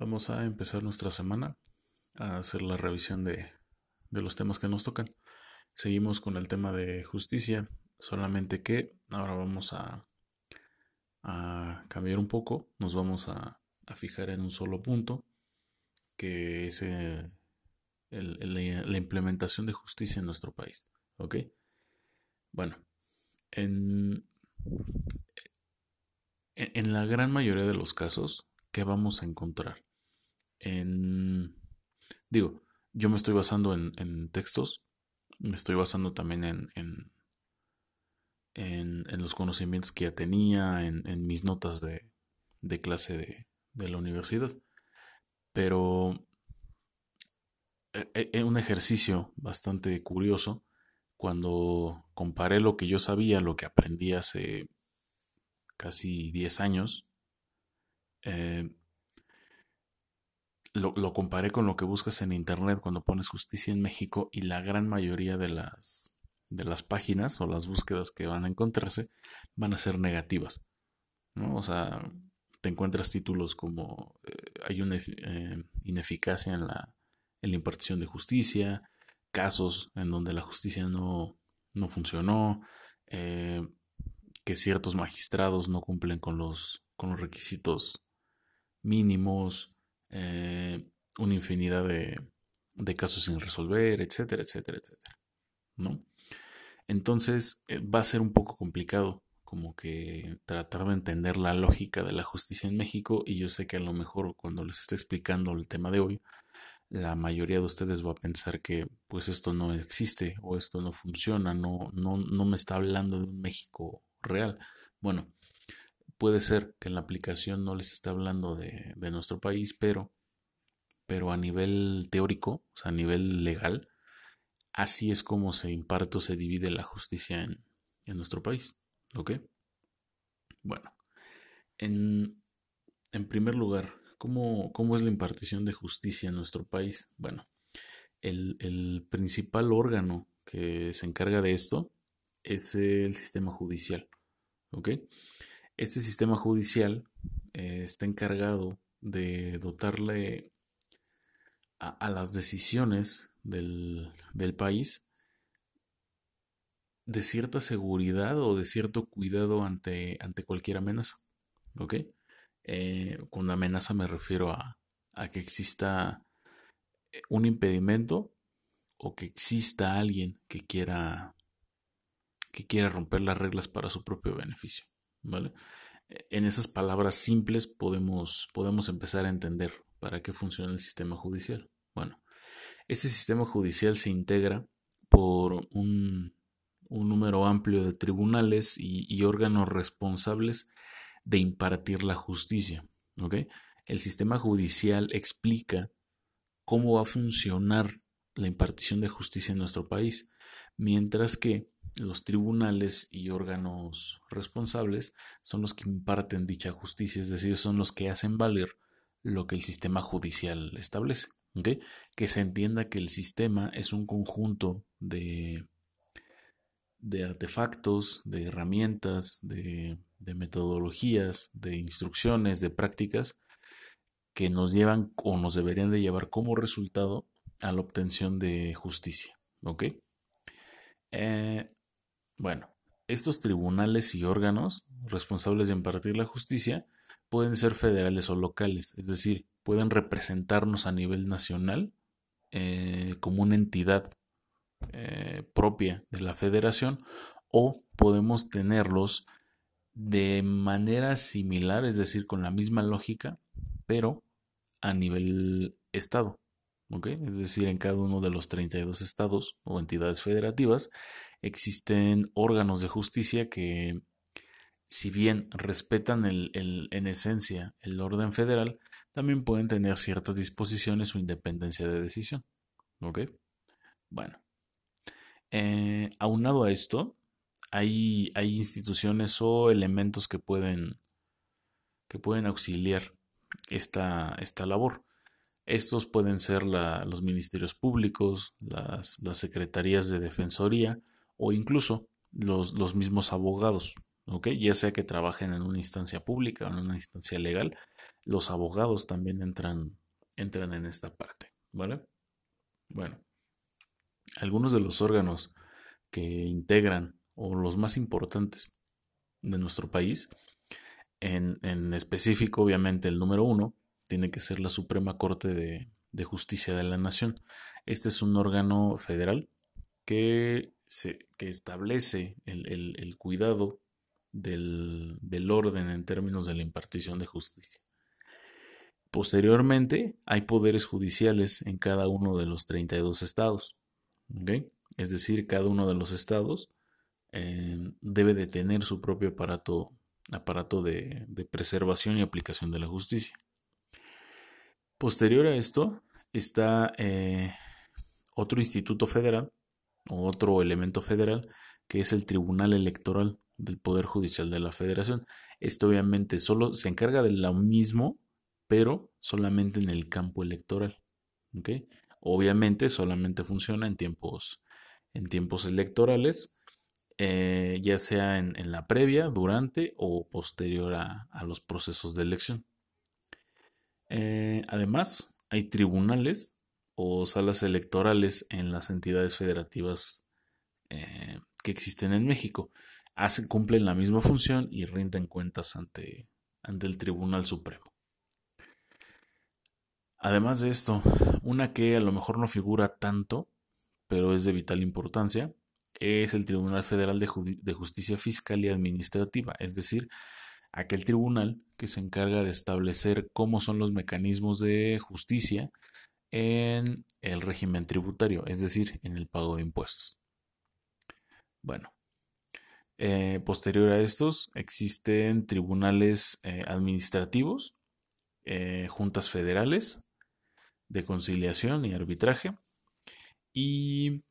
Vamos a empezar nuestra semana a hacer la revisión de, los temas que nos tocan. Seguimos con el tema de justicia, solamente que ahora vamos a, a cambiar un poco, nos vamos a, fijar en un solo punto, que es eh, la implementación de justicia en nuestro país. ¿Ok? Bueno, en, en la gran mayoría de los casos, ¿qué vamos a encontrar? En, digo, yo me estoy basando en, textos, me estoy basando también en, en, los conocimientos que ya tenía, en, mis notas de, de clase de, de, la universidad. Pero es e, e, un ejercicio bastante curioso cuando comparé lo que yo sabía, lo que aprendí hace casi 10 años, eh, lo, comparé con lo que buscas en internet cuando pones justicia en México y la gran mayoría de las, de las páginas o las búsquedas que van a encontrarse van a ser negativas. ¿no? O sea, te encuentras títulos como eh, hay una eh, ineficacia en la, en la impartición de justicia, casos en donde la justicia no, no funcionó, que ciertos magistrados no cumplen con los, con los requisitos mínimos, eh, una infinidad de, casos sin resolver, etcétera, etcétera, etcétera. ¿No? Entonces eh, va a ser un poco complicado como que tratar de entender la lógica de la justicia en México y yo sé que a lo mejor cuando les esté explicando el tema de hoy, la mayoría de ustedes va a pensar que pues esto no existe o esto no funciona, no, no, no me está hablando de un México real. Bueno, puede ser que en la aplicación no les esté hablando de, nuestro país, pero, pero a nivel teórico, o sea, a nivel legal, así es como se imparte o se divide la justicia en, nuestro país. ¿Ok? Bueno, en, primer lugar, ¿cómo, ¿cómo, es la impartición de justicia en nuestro país? Bueno, el, el principal órgano que se encarga de esto es el sistema judicial. ¿Ok? Este sistema judicial eh, está encargado de dotarle a, las decisiones del, país de cierta seguridad o de cierto cuidado ante, ante cualquier amenaza. ¿Ok? Eh, con amenaza me refiero a, a que exista un impedimento o que exista alguien que quiera que quiere romper las reglas para su propio beneficio. ¿Vale? En esas palabras simples podemos, podemos empezar a entender para qué funciona el sistema judicial. Bueno, este sistema judicial se integra por un, número amplio de tribunales y, órganos responsables de impartir la justicia. El sistema judicial explica cómo va a funcionar la impartición de justicia en nuestro país, mientras que los tribunales y órganos responsables son los que imparten dicha justicia, es decir, son los que hacen valer lo que el sistema judicial establece. Que se entienda que el sistema es un conjunto de, de artefactos, de herramientas, de, de metodologías, de instrucciones, de prácticas que nos llevan o nos deberían de llevar como resultado a la obtención de justicia. ¿Ok? Eh, bueno, estos tribunales y órganos responsables de impartir la justicia pueden ser federales o locales, es decir, pueden representarnos a nivel nacional eh, como una entidad eh, propia de la federación o podemos tenerlos de manera similar, es decir, con la misma lógica, pero a nivel estado. Es decir, en cada uno de los 32 estados o entidades federativas existen órganos de justicia que, si bien respetan el, en esencia el orden federal, también pueden tener ciertas disposiciones o independencia de decisión. ¿Ok? Bueno, eh, aunado a esto, hay, hay instituciones o elementos que pueden, que pueden auxiliar esta, esta labor. Estos pueden ser los ministerios públicos, las, las secretarías de defensoría, o incluso los, los mismos abogados, ¿ok? Ya sea que trabajen en una instancia pública o en una instancia legal, los abogados también entran, entran en esta parte, ¿vale? Bueno, algunos de los órganos que integran, o los más importantes de nuestro país, en, en específico, obviamente, el número uno tiene que ser la Suprema Corte de, de Justicia de la Nación. Este es un órgano federal que, se, que establece el, cuidado del, orden en términos de la impartición de justicia. Posteriormente, hay poderes judiciales en cada uno de los 32 estados. Es decir, cada uno de los estados eh, debe de tener su propio aparato, aparato de, preservación y aplicación de la justicia. Posterior a esto está eh, otro instituto federal otro elemento federal que es el Tribunal Electoral del Poder Judicial de la Federación. Esto obviamente solo se encarga de lo mismo, pero solamente en el campo electoral. Obviamente solamente funciona en tiempos, en tiempos electorales, eh, ya sea en, la previa, durante o posterior a los procesos de elección. Eh, además, hay tribunales o salas electorales en las entidades federativas eh, que existen en México. Hacen, cumplen la misma función y rinden cuentas ante, ante el Tribunal Supremo. Además de esto, una que a lo mejor no figura tanto, pero es de vital importancia, es el Tribunal Federal de, de Justicia Fiscal y Administrativa, es decir, aquel tribunal que se encarga de establecer cómo son los mecanismos de justicia en el régimen tributario, es decir, en el pago de impuestos. Bueno, eh, posterior a estos existen tribunales eh, administrativos, eh, juntas federales de conciliación y arbitraje y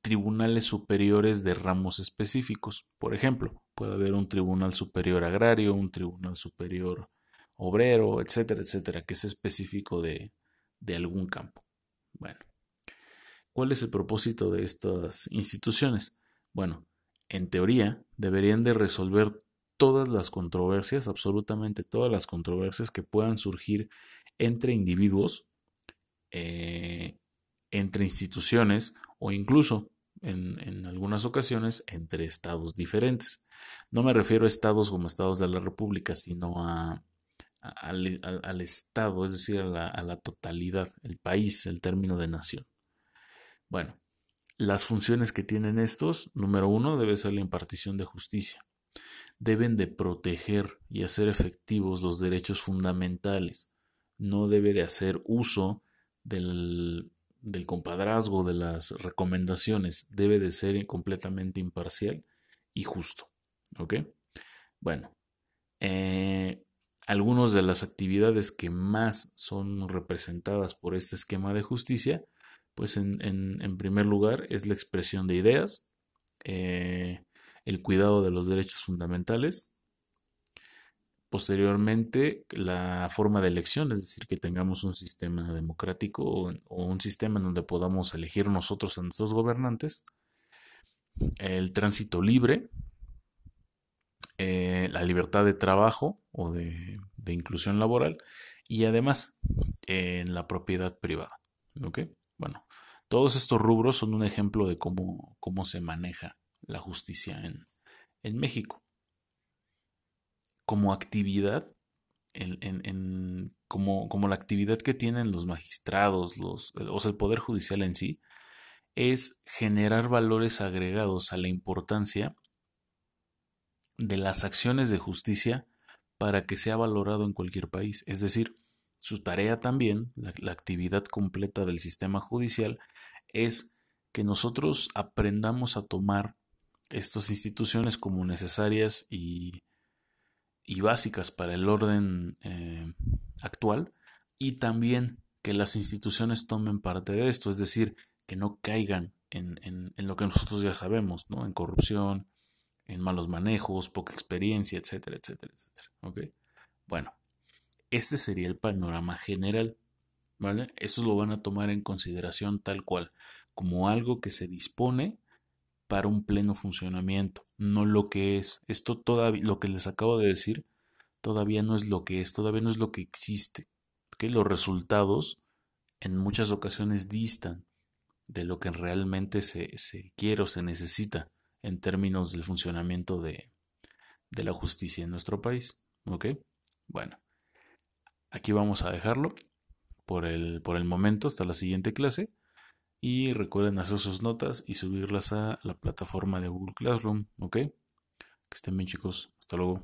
tribunales superiores de ramos específicos. Por ejemplo, Puede haber un tribunal superior agrario, un tribunal superior obrero, etcétera, etcétera, que es específico de, de algún campo. Bueno, ¿cuál es el propósito de estas instituciones? Bueno, en teoría deberían de resolver todas las controversias, absolutamente todas las controversias que puedan surgir entre individuos, eh, entre instituciones o incluso en, en, algunas ocasiones entre estados diferentes. No me refiero a estados como estados de la República, sino a, al, Estado, es decir, a la, a la totalidad, el país, el término de nación. Bueno, las funciones que tienen estos, número uno, debe ser la impartición de justicia. Deben de proteger y hacer efectivos los derechos fundamentales. No debe de hacer uso del, del compadrazgo, de las recomendaciones. Debe de ser completamente imparcial y justo. ¿Ok? Bueno, eh, algunas de las actividades que más son representadas por este esquema de justicia, pues en, primer lugar es la expresión de ideas, eh, el cuidado de los derechos fundamentales, posteriormente la forma de elección, es decir, que tengamos un sistema democrático o, o un sistema en donde podamos elegir nosotros a nuestros gobernantes, el tránsito libre, eh, la libertad de trabajo o de, inclusión laboral y además en la propiedad privada. Bueno, todos estos rubros son un ejemplo de cómo, cómo se maneja la justicia en, en México. Como actividad, en, como, como, la actividad que tienen los magistrados, los, o sea, el Poder Judicial en sí, es generar valores agregados a la importancia de las acciones de justicia para que sea valorado en cualquier país. Es decir, su tarea también, la, actividad completa del sistema judicial, es que nosotros aprendamos a tomar estas instituciones como necesarias y, y básicas para el orden eh, actual y también que las instituciones tomen parte de esto, es decir, que no caigan en, en, en lo que nosotros ya sabemos, ¿no? en corrupción, en malos manejos, poca experiencia, etcétera, etcétera, etcétera. ¿Ok? Bueno, este sería el panorama general. ¿Vale? Eso lo van a tomar en consideración tal cual, como algo que se dispone para un pleno funcionamiento, no lo que es. Esto todavía, lo que les acabo de decir, todavía no es lo que es, todavía no es lo que existe. ¿okay? Los resultados en muchas ocasiones distan de lo que realmente se, se quiere o se necesita en términos del funcionamiento de, de la justicia en nuestro país. ¿Ok? Bueno, aquí vamos a dejarlo por el, por el momento hasta la siguiente clase. Y recuerden hacer sus notas y subirlas a la plataforma de Google Classroom. ¿Ok? Que estén bien chicos. Hasta luego.